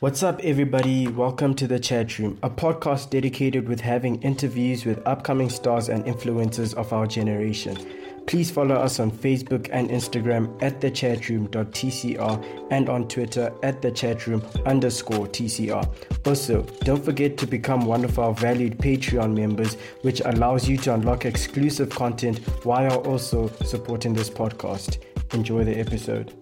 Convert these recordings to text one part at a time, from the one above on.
What's up, everybody? Welcome to the Chat Room, a podcast dedicated with having interviews with upcoming stars and influencers of our generation. Please follow us on Facebook and Instagram at thechatroom.tcr and on Twitter at thechatroom underscore TCR. Also, don't forget to become one of our valued Patreon members, which allows you to unlock exclusive content while also supporting this podcast. Enjoy the episode.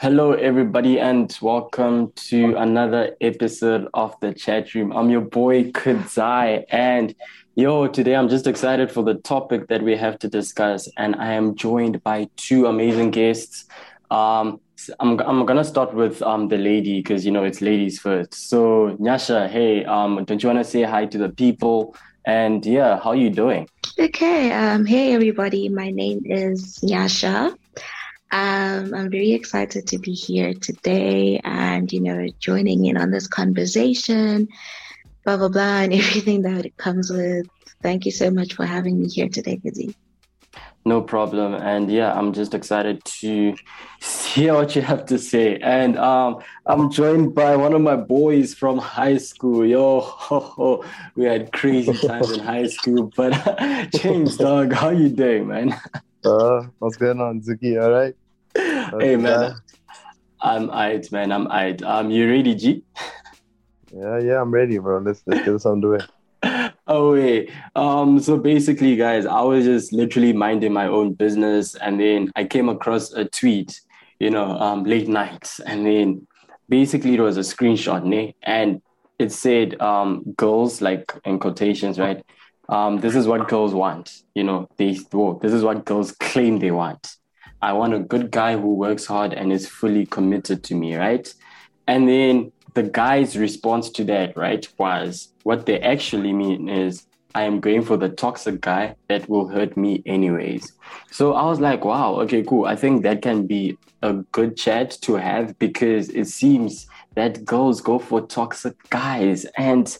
Hello, everybody, and welcome to another episode of the chat room. I'm your boy Kudzai, and yo, today I'm just excited for the topic that we have to discuss, and I am joined by two amazing guests. Um, I'm I'm gonna start with um the lady because you know it's ladies first. So Nyasha, hey, um, don't you wanna say hi to the people? And yeah, how are you doing? Okay. Um, hey everybody, my name is Nyasha. Um, I'm very excited to be here today and, you know, joining in on this conversation, blah, blah, blah, and everything that it comes with. Thank you so much for having me here today, Kizzy. No problem. And yeah, I'm just excited to hear what you have to say. And um, I'm joined by one of my boys from high school. Yo, ho, ho. we had crazy times in high school. But James, dog, how you doing, man? Uh, what's going on, Zuki? All right? Hey man, I'm Ait, man. I'm Ait. Um, you ready, G? Yeah, yeah, I'm ready, bro. Let's let's get this on the way. oh wait. Um, so basically, guys, I was just literally minding my own business, and then I came across a tweet, you know, um, late nights, and then basically it was a screenshot, ne? and it said, um, girls like in quotations, right? Um, this is what girls want. You know, they whoa, this is what girls claim they want I want a good guy who works hard and is fully committed to me, right? And then the guy's response to that, right, was what they actually mean is I am going for the toxic guy that will hurt me anyways. So I was like, wow, okay, cool. I think that can be a good chat to have because it seems that girls go for toxic guys and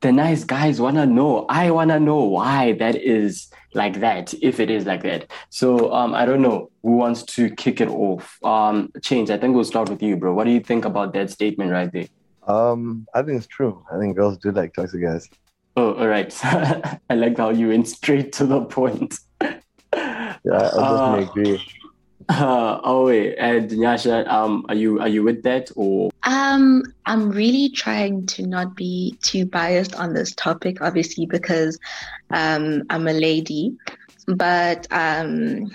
the nice guys want to know. I want to know why that is like that, if it is like that. So um, I don't know who wants to kick it off. Um, Chainz, I think we'll start with you, bro. What do you think about that statement right there? Um, I think it's true. I think girls do like toxic guys. Oh, all right. I like how you went straight to the point. yeah, I definitely uh, agree. Uh, oh wait, and Nyasha, um, are you are you with that or? Um, I'm really trying to not be too biased on this topic, obviously, because um, I'm a lady. But um,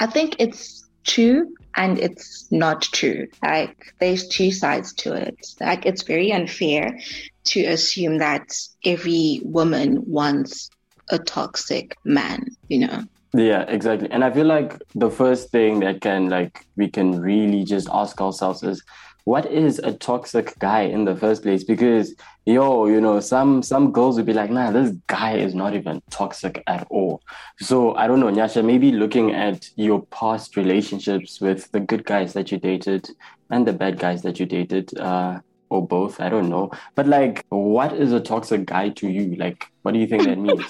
I think it's true and it's not true. Like, there's two sides to it. Like, it's very unfair to assume that every woman wants a toxic man, you know? Yeah, exactly. And I feel like the first thing that can like we can really just ask ourselves is what is a toxic guy in the first place? Because yo, you know, some some girls would be like, nah, this guy is not even toxic at all. So I don't know, Nyasha, maybe looking at your past relationships with the good guys that you dated and the bad guys that you dated, uh, or both, I don't know. But like, what is a toxic guy to you? Like, what do you think that means?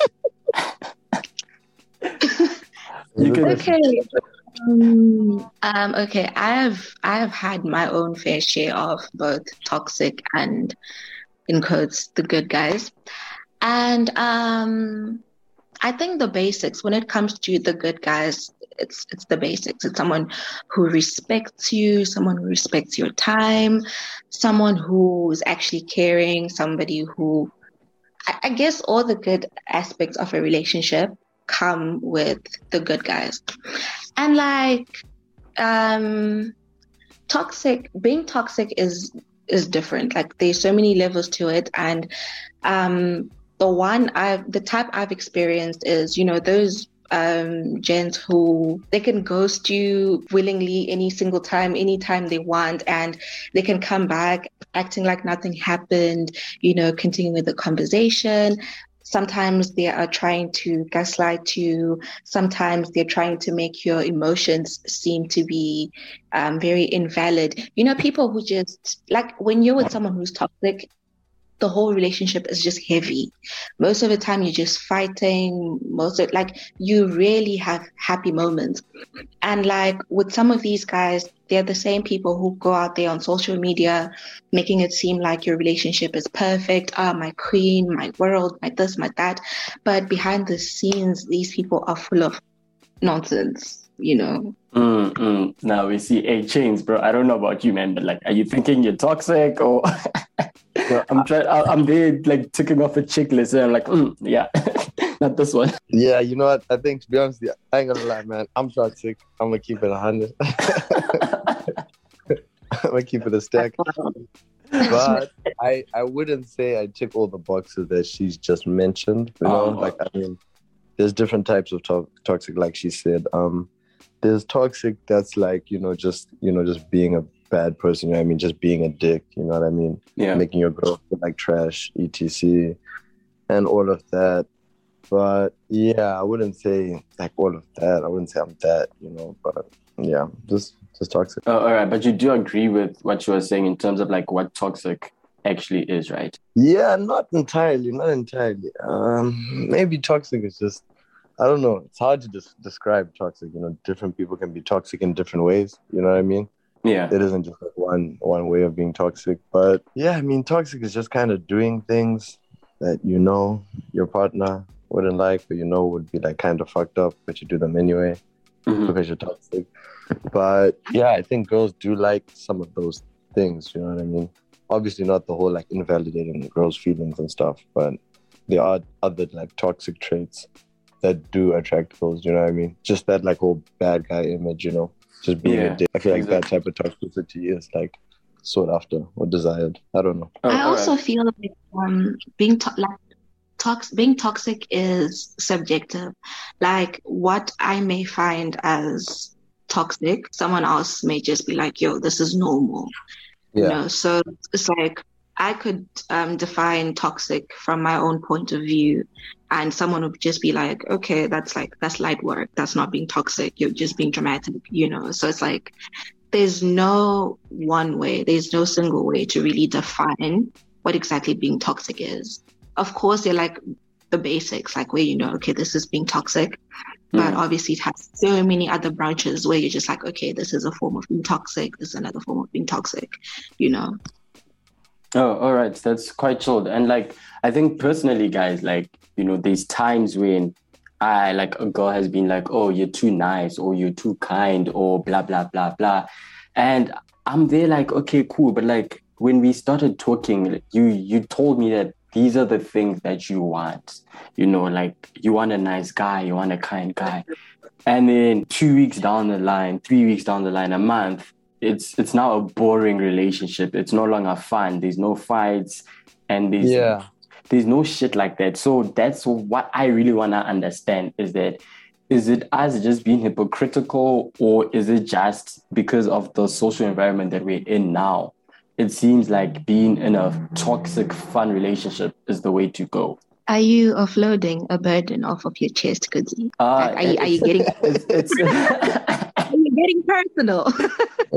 you can okay. Um, um, okay, I have I have had my own fair share of both toxic and in quotes the good guys. And um I think the basics when it comes to the good guys, it's it's the basics. It's someone who respects you, someone who respects your time, someone who is actually caring, somebody who I, I guess all the good aspects of a relationship come with the good guys. And like um toxic being toxic is is different. Like there's so many levels to it and um the one I've the type I've experienced is, you know, those um, gents who they can ghost you willingly any single time, anytime they want, and they can come back acting like nothing happened, you know, continuing the conversation. Sometimes they are trying to gaslight you. Sometimes they're trying to make your emotions seem to be um, very invalid. You know, people who just like when you're with someone who's toxic, the whole relationship is just heavy. Most of the time, you're just fighting. Most of like you really have happy moments. And like with some of these guys, they're the same people who go out there on social media, making it seem like your relationship is perfect. Ah, oh, my queen, my world, my this, my that. But behind the scenes, these people are full of nonsense. You know. Mm, mm. Now we see a Chainz, bro. I don't know about you, man, but like, are you thinking you're toxic or? I'm trying. I'm there, like ticking off a checklist, and I'm like, mm, yeah, not this one. Yeah, you know what? I think to be honest, yeah, I ain't gonna lie, man. I'm toxic. I'm gonna keep it a hundred. I'm gonna keep it a stack. but I I wouldn't say I tick all the boxes that she's just mentioned. You know, oh. like I mean, there's different types of to- toxic, like she said. Um, there's toxic that's like you know just you know just being a bad person. You know I mean, just being a dick. You know what I mean? Yeah. Making your girl feel like trash, etc., and all of that. But yeah, I wouldn't say like all of that. I wouldn't say I'm that. You know, but yeah, just just toxic. Oh, all right, but you do agree with what you were saying in terms of like what toxic actually is, right? Yeah, not entirely, not entirely. Um, maybe toxic is just I don't know. It's hard to des- describe toxic. You know, different people can be toxic in different ways. You know what I mean? Yeah. It isn't just like one one way of being toxic. But yeah, I mean toxic is just kind of doing things that you know your partner wouldn't like but you know would be like kind of fucked up, but you do them anyway mm-hmm. because you're toxic. But yeah, I think girls do like some of those things, you know what I mean? Obviously not the whole like invalidating the girls' feelings and stuff, but there are other like toxic traits that do attract girls, you know what I mean? Just that like whole bad guy image, you know? just being yeah, a dick. I feel like exactly. that type of toxicity is like sought after or desired. I don't know. I also right. feel like um, being to- like tox- being toxic is subjective. Like what I may find as toxic, someone else may just be like, "Yo, this is normal." Yeah. You know, so it's like I could um, define toxic from my own point of view, and someone would just be like, okay, that's like, that's light work. That's not being toxic. You're just being dramatic, you know? So it's like, there's no one way, there's no single way to really define what exactly being toxic is. Of course, they're like the basics, like where you know, okay, this is being toxic. But mm. obviously, it has so many other branches where you're just like, okay, this is a form of being toxic. This is another form of being toxic, you know? Oh, all right. That's quite chilled. And like, I think personally, guys, like, you know, there's times when I like a girl has been like, oh, you're too nice or you're too kind or blah, blah, blah, blah. And I'm there like, okay, cool. But like when we started talking, you you told me that these are the things that you want. You know, like you want a nice guy, you want a kind guy. And then two weeks down the line, three weeks down the line, a month, it's it's now a boring relationship. It's no longer fun. There's no fights and there's yeah. there's no shit like that. So that's what I really wanna understand is that is it us just being hypocritical or is it just because of the social environment that we're in now? It seems like being in a toxic, fun relationship is the way to go. Are you offloading a burden off of your chest, Goody? Uh, like, are, you, are you getting? It's, it's, getting personal.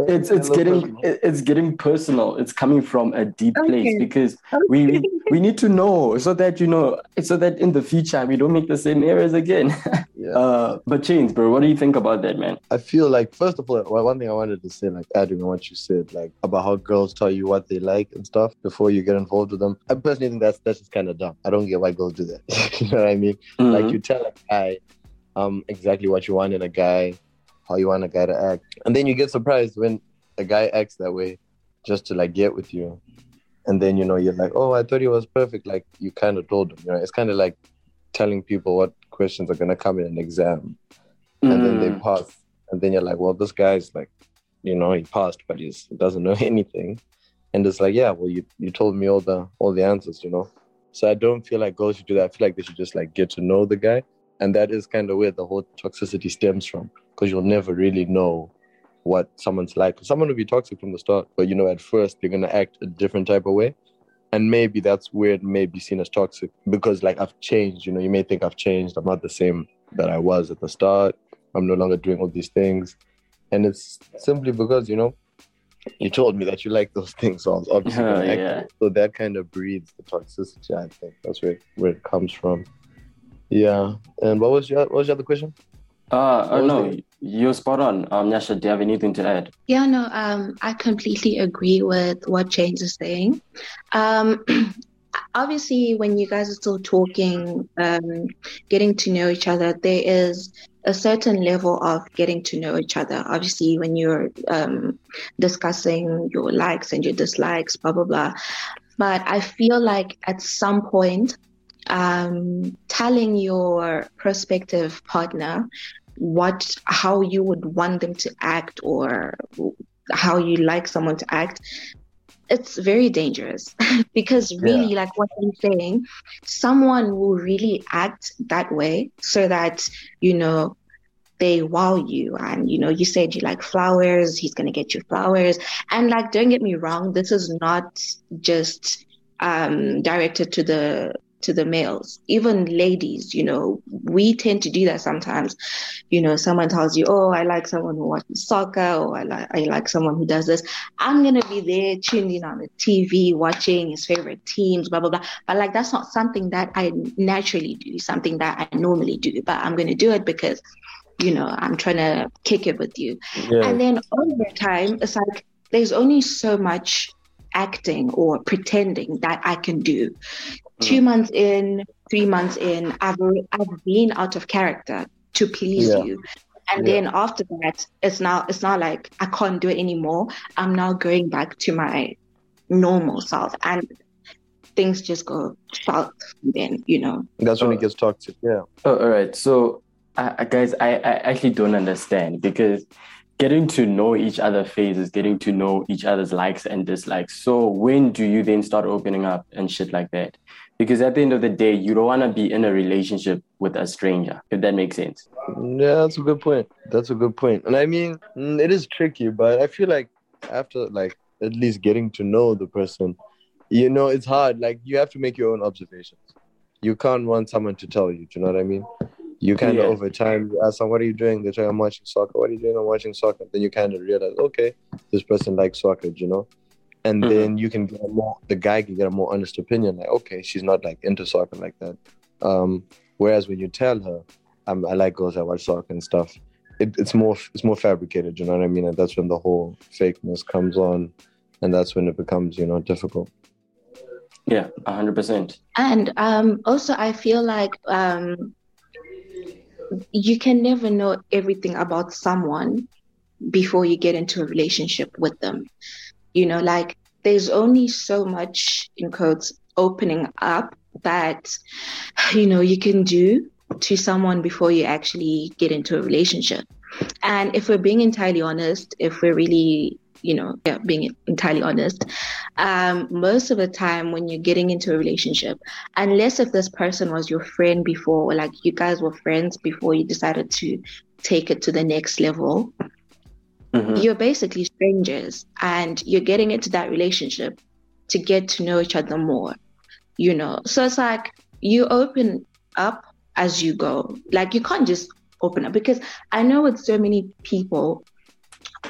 it's it's getting it's getting personal. It's coming from a deep okay. place because okay. we we need to know so that you know so that in the future we don't make the same errors again. yeah. Uh, but Chainz, bro, what do you think about that, man? I feel like first of all, one thing I wanted to say, like adding on what you said, like about how girls tell you what they like and stuff before you get involved with them. I personally think that's that's just kind of dumb. I don't get why girls do that. you know what I mean? Mm-hmm. Like you tell a guy um exactly what you want in a guy how you want a guy to act. And then you get surprised when a guy acts that way just to like get with you. And then, you know, you're like, oh, I thought he was perfect. Like you kind of told him, you know, it's kind of like telling people what questions are going to come in an exam. And mm. then they mm. pass. And then you're like, well, this guy's like, you know, he passed, but he doesn't know anything. And it's like, yeah, well, you, you told me all the all the answers, you know. So I don't feel like girls should do that. I feel like they should just like get to know the guy. And that is kind of where the whole toxicity stems from because you'll never really know what someone's like. Someone will be toxic from the start, but you know, at first they're gonna act a different type of way. And maybe that's where it may be seen as toxic because like I've changed, you know, you may think I've changed. I'm not the same that I was at the start. I'm no longer doing all these things. And it's simply because, you know, you told me that you like those things, so I was obviously uh, yeah. So that kind of breeds the toxicity. I think that's where where it comes from. Yeah. And what was your what was your other question? Uh, oh no, the... you're spot on. Um, Nyasha, do you have anything to add? Yeah, no. Um, I completely agree with what James is saying. Um, obviously, when you guys are still talking, um, getting to know each other, there is a certain level of getting to know each other. Obviously, when you're um, discussing your likes and your dislikes, blah, blah, blah. But I feel like at some point, um, telling your prospective partner what how you would want them to act or how you like someone to act it's very dangerous. Because really yeah. like what i'm saying someone will really act that way so that you know they wow you. And you know you said you like flowers he's going to get you flowers. And like don't get me wrong this is not just um directed to the to the males, even ladies, you know, we tend to do that sometimes. You know, someone tells you, Oh, I like someone who watches soccer, or I like, I like someone who does this. I'm going to be there tuned in on the TV, watching his favorite teams, blah, blah, blah. But like, that's not something that I naturally do, something that I normally do, but I'm going to do it because, you know, I'm trying to kick it with you. Yeah. And then over time, it's like, there's only so much acting or pretending that I can do two mm. months in, three months in, I've I've been out of character to please yeah. you. And yeah. then after that, it's now it's not like I can't do it anymore. I'm now going back to my normal self, and things just go south. Then you know. That's when it gets toxic. Yeah. Oh, all right. So, uh, guys, I, I actually don't understand because getting to know each other phases, getting to know each other's likes and dislikes. So when do you then start opening up and shit like that? because at the end of the day you don't want to be in a relationship with a stranger if that makes sense yeah that's a good point that's a good point. and i mean mm, it is tricky but i feel like after like at least getting to know the person you know it's hard like you have to make your own observations you can't want someone to tell you do you know what i mean you kind of yeah. over time you ask them what are you doing? They're saying i'm watching soccer. What are you doing? I'm watching soccer. Then you kind of realize okay this person likes soccer you know? And mm-hmm. then you can get a more the guy can get a more honest opinion like okay she's not like into soccer like that. Um, whereas when you tell her um, i like girls that watch soccer and stuff it, it's more it's more fabricated you know what i mean? And that's when the whole fakeness comes on and that's when it becomes you know difficult. Yeah 100% and um, also i feel like um, you can never know everything about someone before you get into a relationship with them you know, like there's only so much in quotes opening up that, you know, you can do to someone before you actually get into a relationship. And if we're being entirely honest, if we're really, you know, yeah, being entirely honest, um, most of the time when you're getting into a relationship, unless if this person was your friend before, or like you guys were friends before you decided to take it to the next level, Mm-hmm. You're basically strangers and you're getting into that relationship to get to know each other more, you know? So it's like you open up as you go. Like you can't just open up because I know with so many people,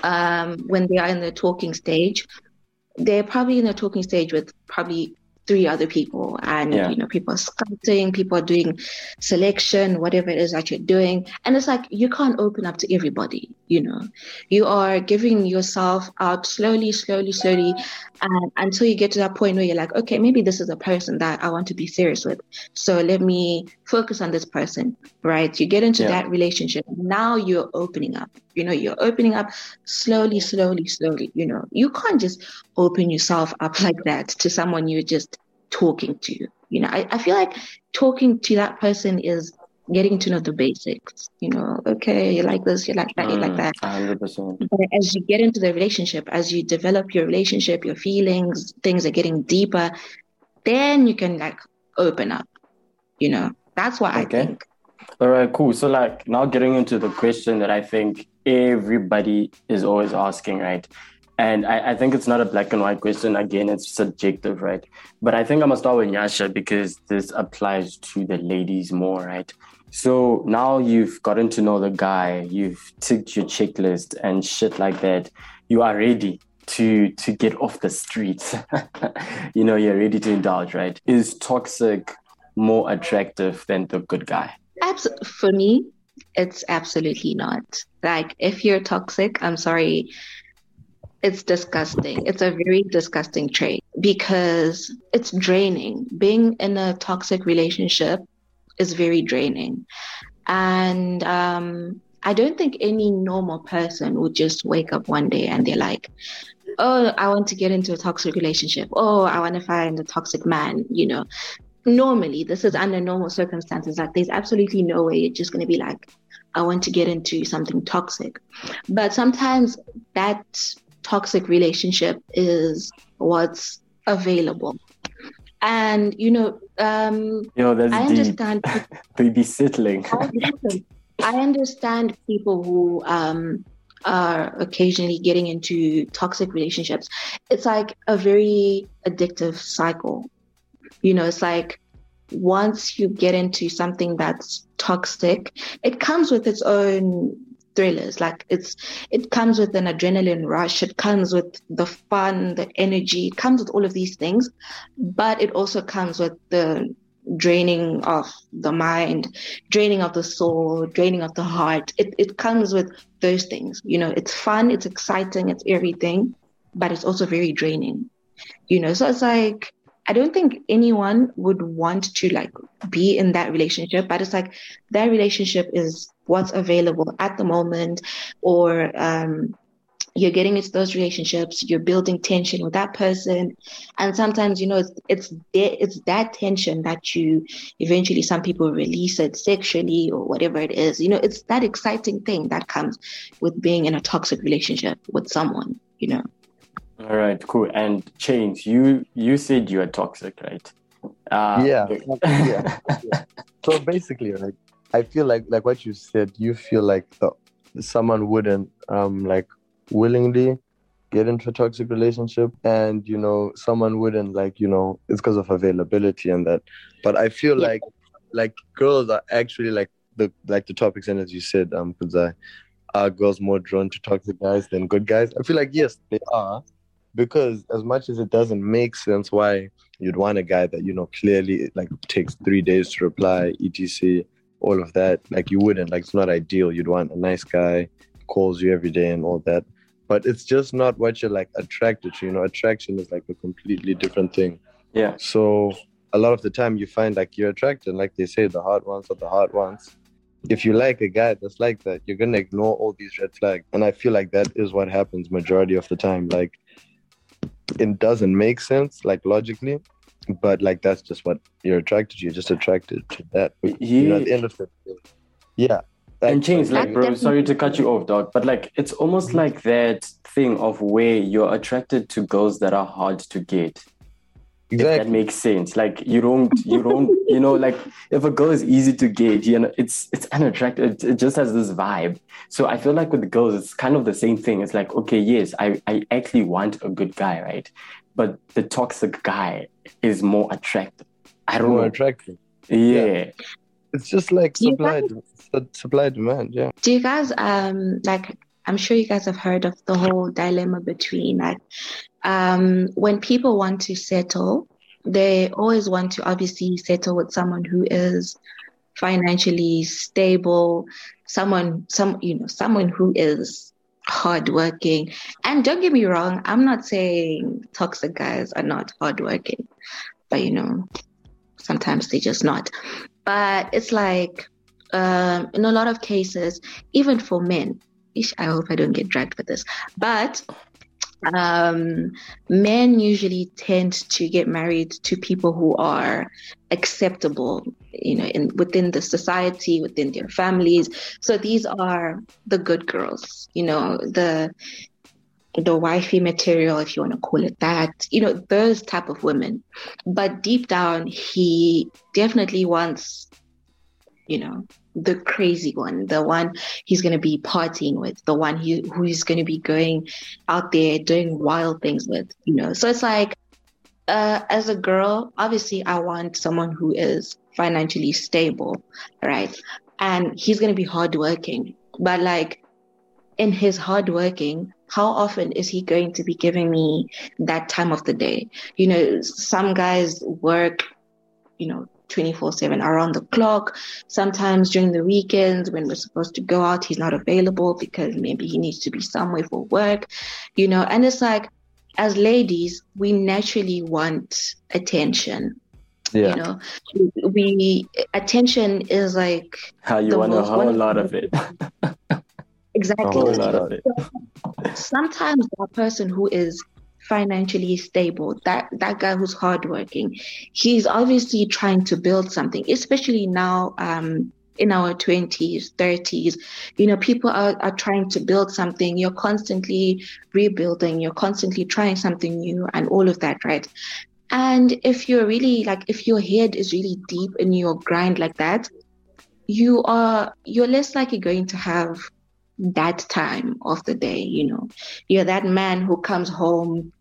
um, when they are in the talking stage, they're probably in the talking stage with probably three other people. And yeah. you know people are scouting people are doing selection whatever it is that you're doing. And it's like you can't open up to everybody you know. You are giving yourself out slowly slowly slowly and until you get to that point where you're like okay maybe this is a person that i want to be serious with. So let me focus on this person right? You get into yeah. that relationship. Now you're opening up you know you're opening up slowly slowly slowly you know. You can't just open yourself up like that to someone you're just talking to you know. I, I feel like talking to that person is getting to know the basics you know. Okay you like this you like that you like mm, that. 100% but as you get into the relationship as you develop your relationship your feelings things are getting deeper then you can like open up you know. That's what okay. i think. All right cool. So like now getting into the question that i think everybody is always asking right and I, I, think it's not a black and white question. Again, it's subjective, right? But I think I'm gonna start with Nyasha because this applies to the ladies more, right? So now you've gotten to know the guy, you've ticked your checklist and shit like that. You are ready to to get off the streets, you know, you're ready to indulge, right? Is toxic more attractive than the good guy? Absolutely. For me, it's absolutely not. Like, if you're toxic, I'm sorry, it's disgusting. It's a very disgusting trait because it's draining. Being in a toxic relationship is very draining. And um, I don't think any normal person would just wake up one day and they're like, oh, I want to get into a toxic relationship. Oh, I want to find a toxic man, you know normally this is under normal circumstances like there's absolutely no way you're just going to be like i want to get into something toxic. But sometimes that toxic relationship is what's available. And you know um Yo, that's i understand baby settling. I understand people who um are occasionally getting into toxic relationships. It's like a very addictive cycle you know, it's like once you get into something that's toxic, it comes with its own thrillers. Like it's it comes with an adrenaline rush, it comes with the fun, the energy, it comes with all of these things, but it also comes with the draining of the mind, draining of the soul, draining of the heart. It it comes with those things. You know, it's fun, it's exciting, it's everything, but it's also very draining. You know, so it's like I don't think anyone would want to like be in that relationship, but it's like that relationship is what's available at the moment, or um, you're getting into those relationships, you're building tension with that person, and sometimes you know it's it's it's that tension that you eventually some people release it sexually or whatever it is. You know, it's that exciting thing that comes with being in a toxic relationship with someone. You know. All right, cool. And Chainz, you you said you are toxic, right? Uh, yeah, yeah, yeah. So basically, like I feel like like what you said, you feel like the, someone wouldn't um like willingly get into a toxic relationship, and you know someone wouldn't like you know it's because of availability and that. But I feel yeah. like like girls are actually like the like the topics and as you said um because I are girls more drawn to toxic guys than good guys? I feel like yes, they are, because as much as it doesn't make sense why you'd want a guy that you know clearly like takes three days to reply etc all of that like you wouldn't. Like it's not ideal. You'd want a nice guy calls you every day and all that. But it's just not what you're like attracted to you know. Attraction is like a completely different thing. Yeah. So a lot of the time you find like you're attracted. Like they say the hard ones are the hard ones if you like a guy that's like that you're gonna ignore all these red flags. And i feel like that is what happens majority of the time. Like it doesn't make sense like logically but like that's just what you're attracted to. You're just attracted to that. But, yeah. you know at the end of the day. Yeah. And Chainz like bro sorry to cut you off dog but like it's almost mm-hmm. like that thing of where you're attracted to girls that are hard to get Exactly. If that makes sense. Like you don't, you don't, you know, like if a girl is easy to gauge, you know, it's it's unattractive. It, it just has this vibe. So I feel like with girls, it's kind of the same thing. It's like, okay, yes, I I actually want a good guy, right? But the toxic guy is more attractive. I don't more know. attractive. Yeah. yeah. It's just like supply, guys, supply demand. Yeah. Do you guys um like? I'm sure you guys have heard of the whole dilemma between like um, when people want to settle, they always want to obviously settle with someone who is financially stable, someone, some, you know, someone who is hardworking. And don't get me wrong, I'm not saying toxic guys are not hardworking, but you know, sometimes they're just not. But it's like, um, in a lot of cases, even for men, I hope I don't get dragged for this, but um, men usually tend to get married to people who are acceptable, you know, in within the society, within their families. So these are the good girls, you know, the the wifey material, if you want to call it that, you know, those type of women. But deep down, he definitely wants, you know, the crazy one, the one he's going to be partying with, the one he, who he's going to be going out there doing wild things with, you know. So it's like, uh, as a girl, obviously, I want someone who is financially stable, right? And he's going to be hardworking, but like in his hardworking, how often is he going to be giving me that time of the day? You know, some guys work, you know, 24 7 around the clock. Sometimes during the weekends when we're supposed to go out, he's not available because maybe he needs to be somewhere for work, you know, and it's like, as ladies, we naturally want attention. Yeah. You know, we attention is like how you want a whole lot of it. exactly. Of it. Sometimes a person who is financially stable, that that guy who's hardworking, he's obviously trying to build something, especially now um, in our 20s, 30s. You know, people are, are trying to build something. You're constantly rebuilding, you're constantly trying something new and all of that, right? And if you're really like, if your head is really deep in your grind like that, you are, you're less likely going to have that time of the day, you know. You're that man who comes home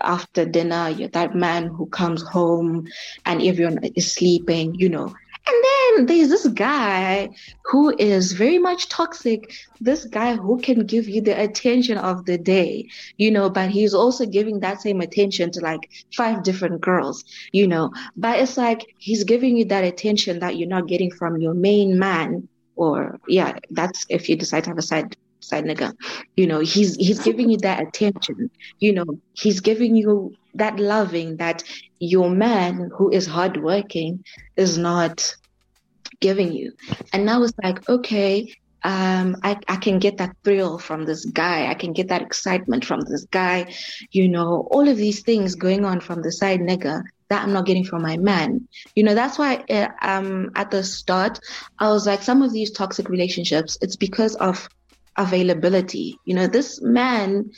after dinner, you're that man who comes home and everyone is sleeping, you know. And then there's this guy who is very much toxic. This guy who can give you the attention of the day, you know, but he's also giving that same attention to like five different girls, you know. But it's like he's giving you that attention that you're not getting from your main man or yeah, that's if you decide to have a side side nigga. You know, he's he's giving you that attention. You know, he's giving you that loving that your man who is hardworking is not giving you. And now it's like, okay, um, I, I can get that thrill from this guy. I can get that excitement from this guy. You know, all of these things going on from the side nigga that I'm not getting from my man. You know, that's why uh, um, at the start, I was like, some of these toxic relationships, it's because of availability. You know, this man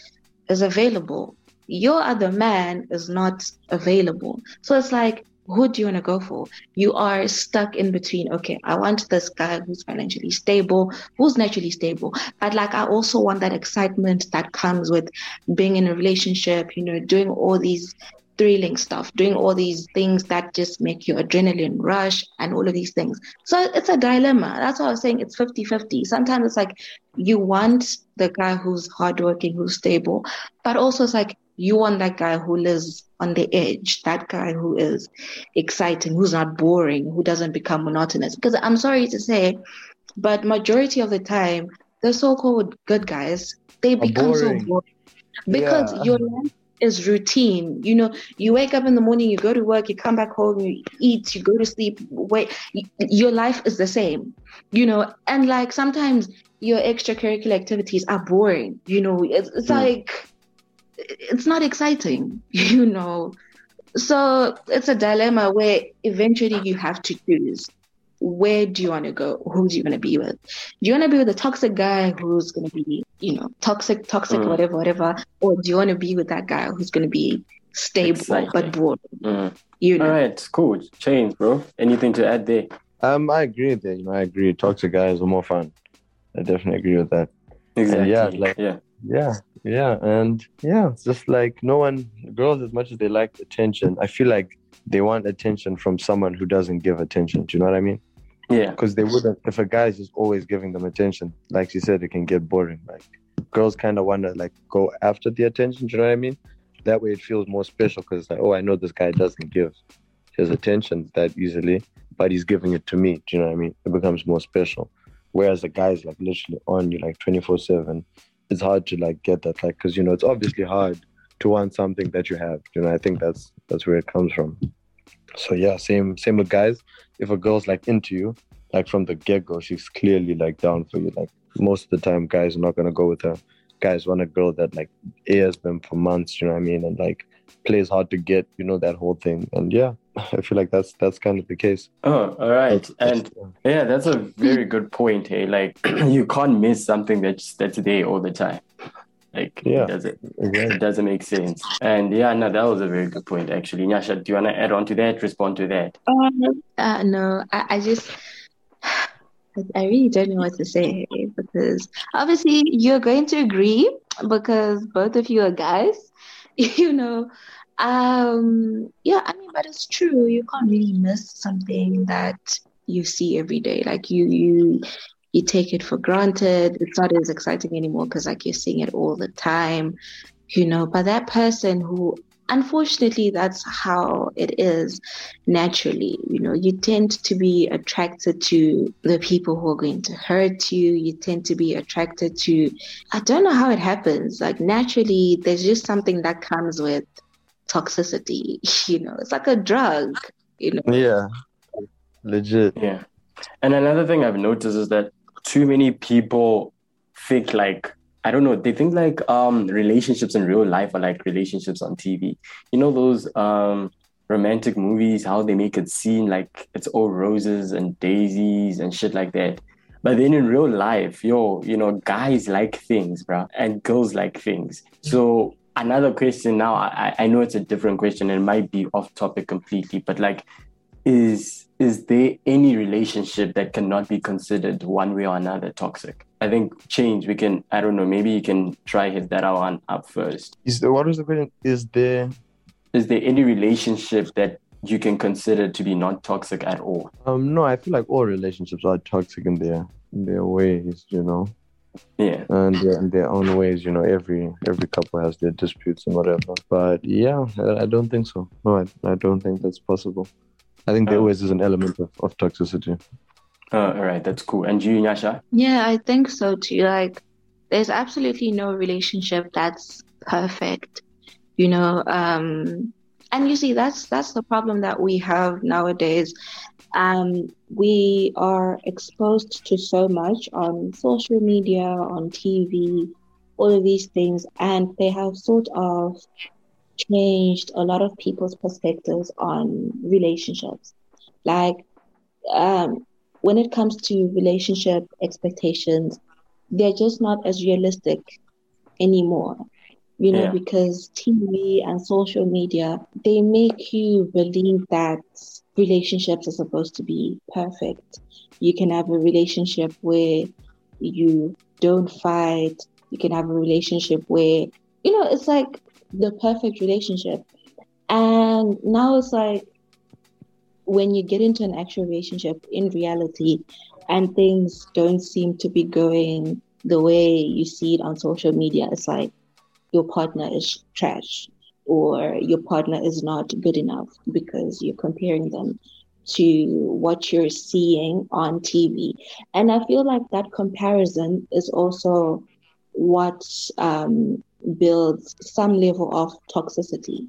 is available. Your other man is not available. So it's like, who do you want to go for? You are stuck in between. Okay, I want this guy who's financially stable, who's naturally stable, but like I also want that excitement that comes with being in a relationship, you know, doing all these thrilling stuff, doing all these things that just make your adrenaline rush and all of these things. So it's a dilemma. That's why I was saying it's 50 50. Sometimes it's like you want the guy who's hardworking, who's stable, but also it's like you want that guy who lives on the edge, that guy who is exciting, who's not boring, who doesn't become monotonous. Because I'm sorry to say, but majority of the time, the so-called good guys, they become so boring because yeah. your life is routine. You know, you wake up in the morning, you go to work, you come back home, you eat, you go to sleep, wait, your life is the same, you know, and like sometimes your extracurricular activities are boring, you know, it's, it's mm. like, it's not exciting, you know. So it's a dilemma where eventually you have to choose where do you want to go? Who do you want to be with? Do you want to be with a toxic guy who's going to be, you know, toxic, toxic, mm. whatever, whatever? Or do you want to be with that guy who's going to be stable exactly. but bored? Mm. You know? All right, cool. Chainz, bro. Anything to add there? Um, I agree with that. You know, I agree. Toxic guys are more fun. I definitely agree with that. Exactly. And yeah, like yeah, yeah, yeah, and yeah, it's just like no one, girls, as much as they like attention, I feel like they want attention from someone who doesn't give attention. Do you know what I mean? Yeah. Because they wouldn't, if a guy is just always giving them attention, like she said, it can get boring. Like girls kind of want to like go after the attention. Do you know what I mean? That way it feels more special because it's like, oh, I know this guy doesn't give his attention that easily, but he's giving it to me. Do you know what I mean? It becomes more special. Whereas a guy's like literally on you like 24 7. It's hard to like get that, like, because, you know, it's obviously hard to want something that you have. You know, I think that's that's where it comes from. So yeah, same same with guys. If a girl's like into you, like from the get go, she's clearly like down for you. Like most of the time, guys are not gonna go with her. Guys want a girl that like airs them for months. You know what I mean? And like plays hard to get. You know that whole thing. And yeah, I feel like that's that's kind of the case. Oh, all right. and yeah, that's a very good point. Hey, like you can't miss something that's that's there all the time. Like yeah, it doesn't it doesn't make sense. And yeah, no, that was a very good point actually. Nyasha, do you wanna add on to that, respond to that? Um, uh, no, I, I just I really don't know what to say because obviously you're going to agree because both of you are guys, you know. Um, yeah, I mean, but it's true. You can't really miss something that you see every day. Like you, you, you take it for granted. It's not as exciting anymore because like you're seeing it all the time, you know. But that person who unfortunately that's how it is naturally you know. You tend to be attracted to the people who are going to hurt you. You tend to be attracted to i don't know how it happens. Like naturally there's just something that comes with toxicity you know. It's like a drug you know. Yeah. Legit. Yeah. And another thing i've noticed is that too many people think like I don't know. They think like um relationships in real life are like relationships on TV. You know those um romantic movies, how they make it seem like it's all roses and daisies and shit like that. But then in real life, yo, you know, guys like things, bro, and girls like things. So another question now, I, I know it's a different question and it might be off topic completely, but like, is is there any relationship that cannot be considered one way or another toxic? I think Chainz. We can. I don't know. Maybe you can try hit that one up first. Is there, what was the question? Is there is there any relationship that you can consider to be not toxic at all? Um, no, I feel like all relationships are toxic in their in their ways. You know. Yeah. And in their own ways, you know, every every couple has their disputes and whatever. But yeah, I, I don't think so. No, I, I don't think that's possible. I think there oh. always is an element of, of toxicity. Oh, all right, that's cool. And you, Nyasha? Yeah, I think so too. Like, there's absolutely no relationship that's perfect, you know. Um, and you see, that's that's the problem that we have nowadays. Um, we are exposed to so much on social media, on TV, all of these things, and they have sort of changed a lot of people's perspectives on relationships. Like, um, when it comes to relationship expectations, they're just not as realistic anymore. You know, yeah. because TV and social media, they make you believe that relationships are supposed to be perfect. You can have a relationship where you don't fight. You can have a relationship where, you know, it's like the perfect relationship. And now it's like when you get into an actual relationship in reality and things don't seem to be going the way you see it on social media, it's like your partner is trash or your partner is not good enough because you're comparing them to what you're seeing on TV. And I feel like that comparison is also what um, builds some level of toxicity.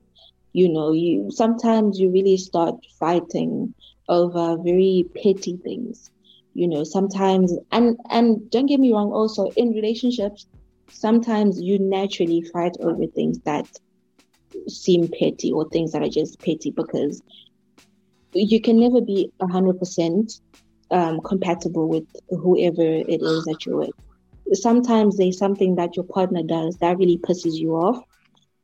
You know, you sometimes you really start fighting over very petty things. You know, sometimes and and don't get me wrong, also in relationships, sometimes you naturally fight over things that seem petty or things that are just petty because you can never be a hundred percent um, compatible with whoever it is that you're with sometimes there's something that your partner does that really pisses you off.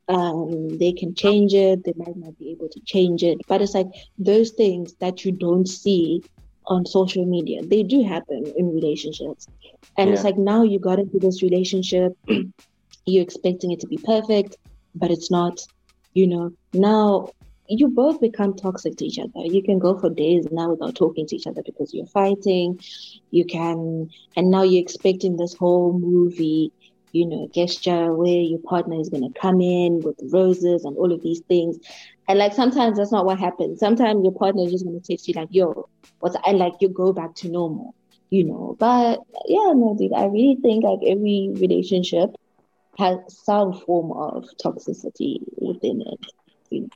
Um, they can change it, they might not be able to change it, but it's like those things that you don't see on social media, they do happen in relationships. And yeah. it's like now you got into this relationship, you're expecting it to be perfect, but it's not. You know, now you both become toxic to each other. You can go for days now without talking to each other because you're fighting. You can, and now you're expecting this whole movie, you know, gesture where your partner is going to come in with roses and all of these things. And like sometimes that's not what happens. Sometimes your partner is just going to text you like, yo, what's, and like you go back to normal, you know. But yeah, no, dude, I really think like every relationship has some form of toxicity within it.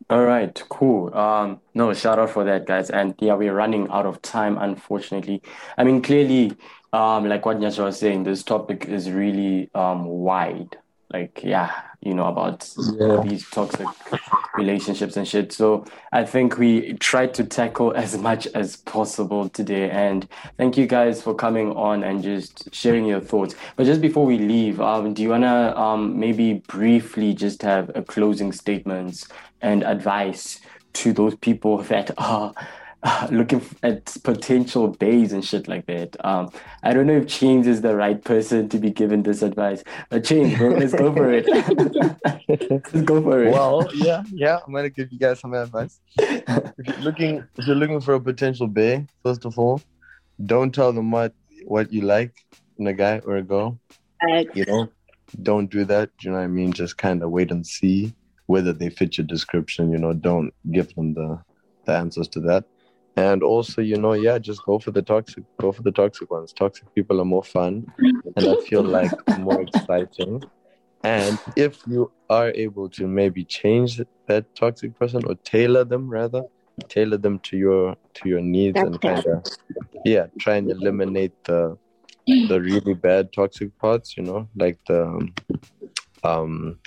All right, cool. Um, no, shout out for that, guys. And yeah, we're running out of time, unfortunately. I mean, clearly, um, like what Nyasha was saying, this topic is really um wide. Like, yeah, you know, about yeah. these toxic relationships and shit. So I think we tried to tackle as much as possible today. And thank you guys for coming on and just sharing your thoughts. But just before we leave, um, do you wanna um maybe briefly just have a closing statements and advice to those people that are looking at potential bays and shit like that. Um, I don't know if Chainz is the right person to be given this advice, but Chainz, bro, let's go for it. let's go for it. Well, yeah, yeah, I'm gonna give you guys some advice. if you're looking, if you're looking for a potential bay, first of all, don't tell them what what you like in a guy or a girl. You know, don't do that. You know what I mean? Just kind of wait and see whether they fit your description. You know, don't give them the the answers to that. And also, you know, yeah, just go for the toxic, go for the toxic ones. Toxic people are more fun, and I feel like more exciting. And if you are able to maybe change that toxic person or tailor them rather, tailor them to your to your needs That's and kind of yeah, try and eliminate the the really bad toxic parts, you know, like the um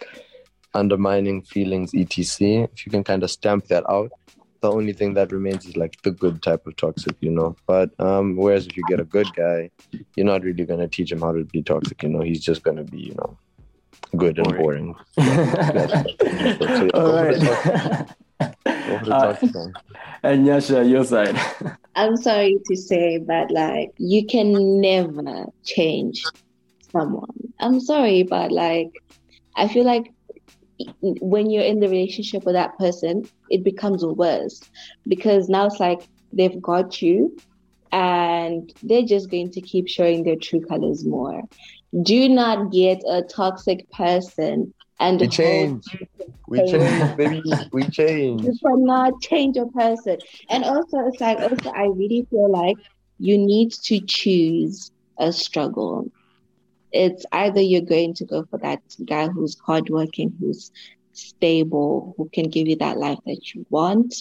undermining feelings, etc. If you can kind of stamp that out, the only thing that remains is like the good type of toxic, you know. But um, whereas if you get a good guy, you're not really gonna teach him how to be toxic, you know. He's just gonna be, you know, good and boring. All right. Uh, and Nyasha, your side. I'm sorry to say, but like you can never change someone. I'm sorry, but like I feel like when you're in the relationship with that person, it becomes worse because now it's like they've got you and they're just going to keep showing their true colors more. Do not get a toxic person and we change. We change, baby. We change. You cannot change a person. And also, it's like, also, I really feel like you need to choose a struggle it's either you're going to go for that guy who's hardworking, who's stable, who can give you that life that you want,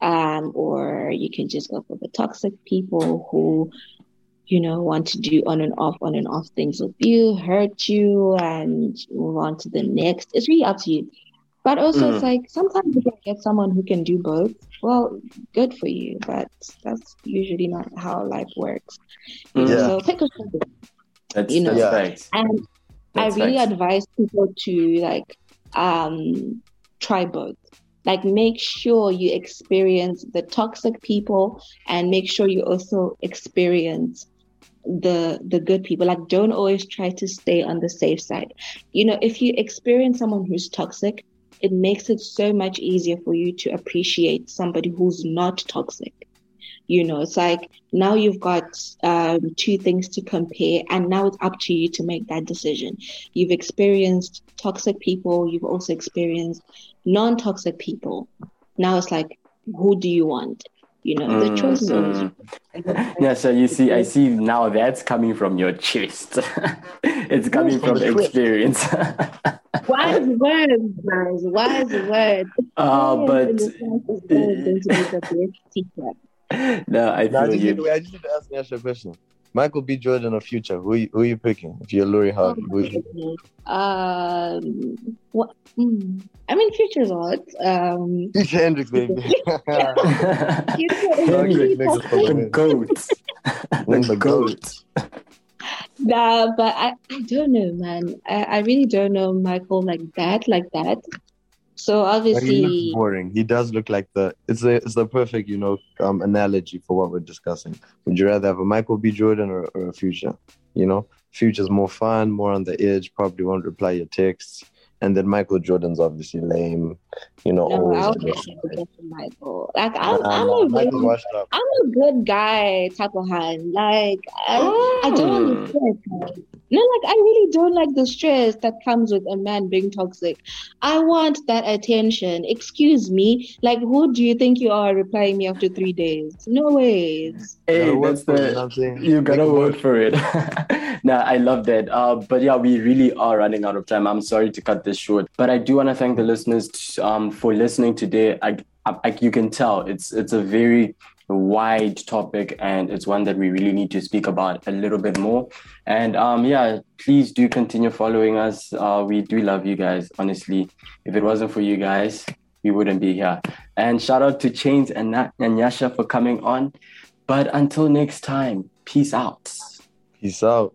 um, or you can just go for the toxic people who, you know, want to do on and off, on and off things with you, hurt you, and move on to the next. It's really up to you. But also, mm. it's like sometimes you can get someone who can do both. Well, good for you, but that's usually not how life works. Mm. Yeah. So pick a struggle. That's, you know, that's and that's I really facts. advise people to like um, try both. Like, make sure you experience the toxic people, and make sure you also experience the the good people. Like, don't always try to stay on the safe side. You know, if you experience someone who's toxic, it makes it so much easier for you to appreciate somebody who's not toxic you know, it's like now you've got um, two things to compare, and now it's up to you to make that decision. You've experienced toxic people, you've also experienced non toxic people. Now it's like, who do you want? You know, the mm, choice is always. Mm. yeah, so you see, I see now that's coming from your chest. it's coming from experience. wise words, guys. Wise words. Uh, but no, I feel no, I just, you. I just need to ask Nash a question. Michael B. Jordan or Future, who who are you picking if you're Lori Harvey? Um, what? Mm, I mean, Future's odd. Um, Future Hendrix, baby. Hendrix, the goat. the goat. Nah, but I, I don't know, man. I, I really don't know Michael like that, like that. So obviously, he boring. He does look like the. It's a. It's the perfect, you know, um, analogy for what we're discussing. Would you rather have a Michael B. Jordan or, or a Future? You know, Future's more fun, more on the edge. Probably won't reply your texts. And then Michael Jordan's obviously lame, you know. No, I would Michael. Like I'm, I'm, a good, I'm a good guy type of hand. Like I. I don't oh. understand. No, like I really don't like the stress that comes with a man being toxic. I want that attention. Excuse me. Like, who do you think you are replying me after three days? No ways. Hey, that's the, you gotta work for it. nah, I love that. Uh, but yeah, we really are running out of time. I'm sorry to cut this short, but I do want to thank the listeners um, for listening today. I, I, you can tell it's it's a very wide topic and it's one that we really need to speak about a little bit more. And um yeah please do continue following us. Uh we do love you guys honestly. If it wasn't for you guys we wouldn't be here. And shout out to Chainz and, Na- and Nyasha for coming on. But until next time peace out. Peace out